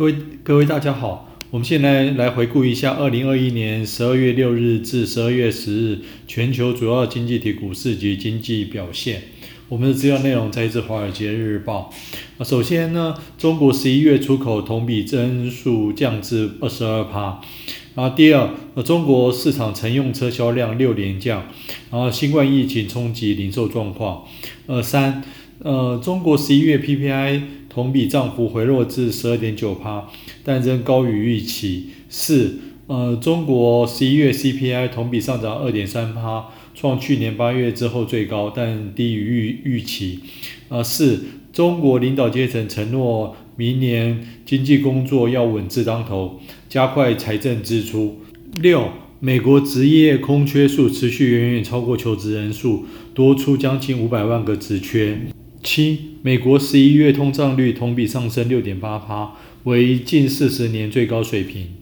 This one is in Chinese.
各位各位大家好，我们现在来回顾一下二零二一年十二月六日至十二月十日全球主要经济体股市及经济表现。我们的资料内容摘自《华尔街日报》。首先呢，中国十一月出口同比增速降至二十二趴。然后第二，中国市场乘用车销量六连降。然后新冠疫情冲击零售状况。呃三，呃中国十一月 PPI。同比涨幅回落至十二点九趴，但仍高于预期。四，呃，中国十一月 CPI 同比上涨二点三趴，创去年八月之后最高，但低于预预期。呃，四，中国领导阶层承诺明年经济工作要稳字当头，加快财政支出。六，美国职业空缺数持续远远超过求职人数，多出将近五百万个职缺。七，美国十一月通胀率同比上升六点八帕，为近四十年最高水平。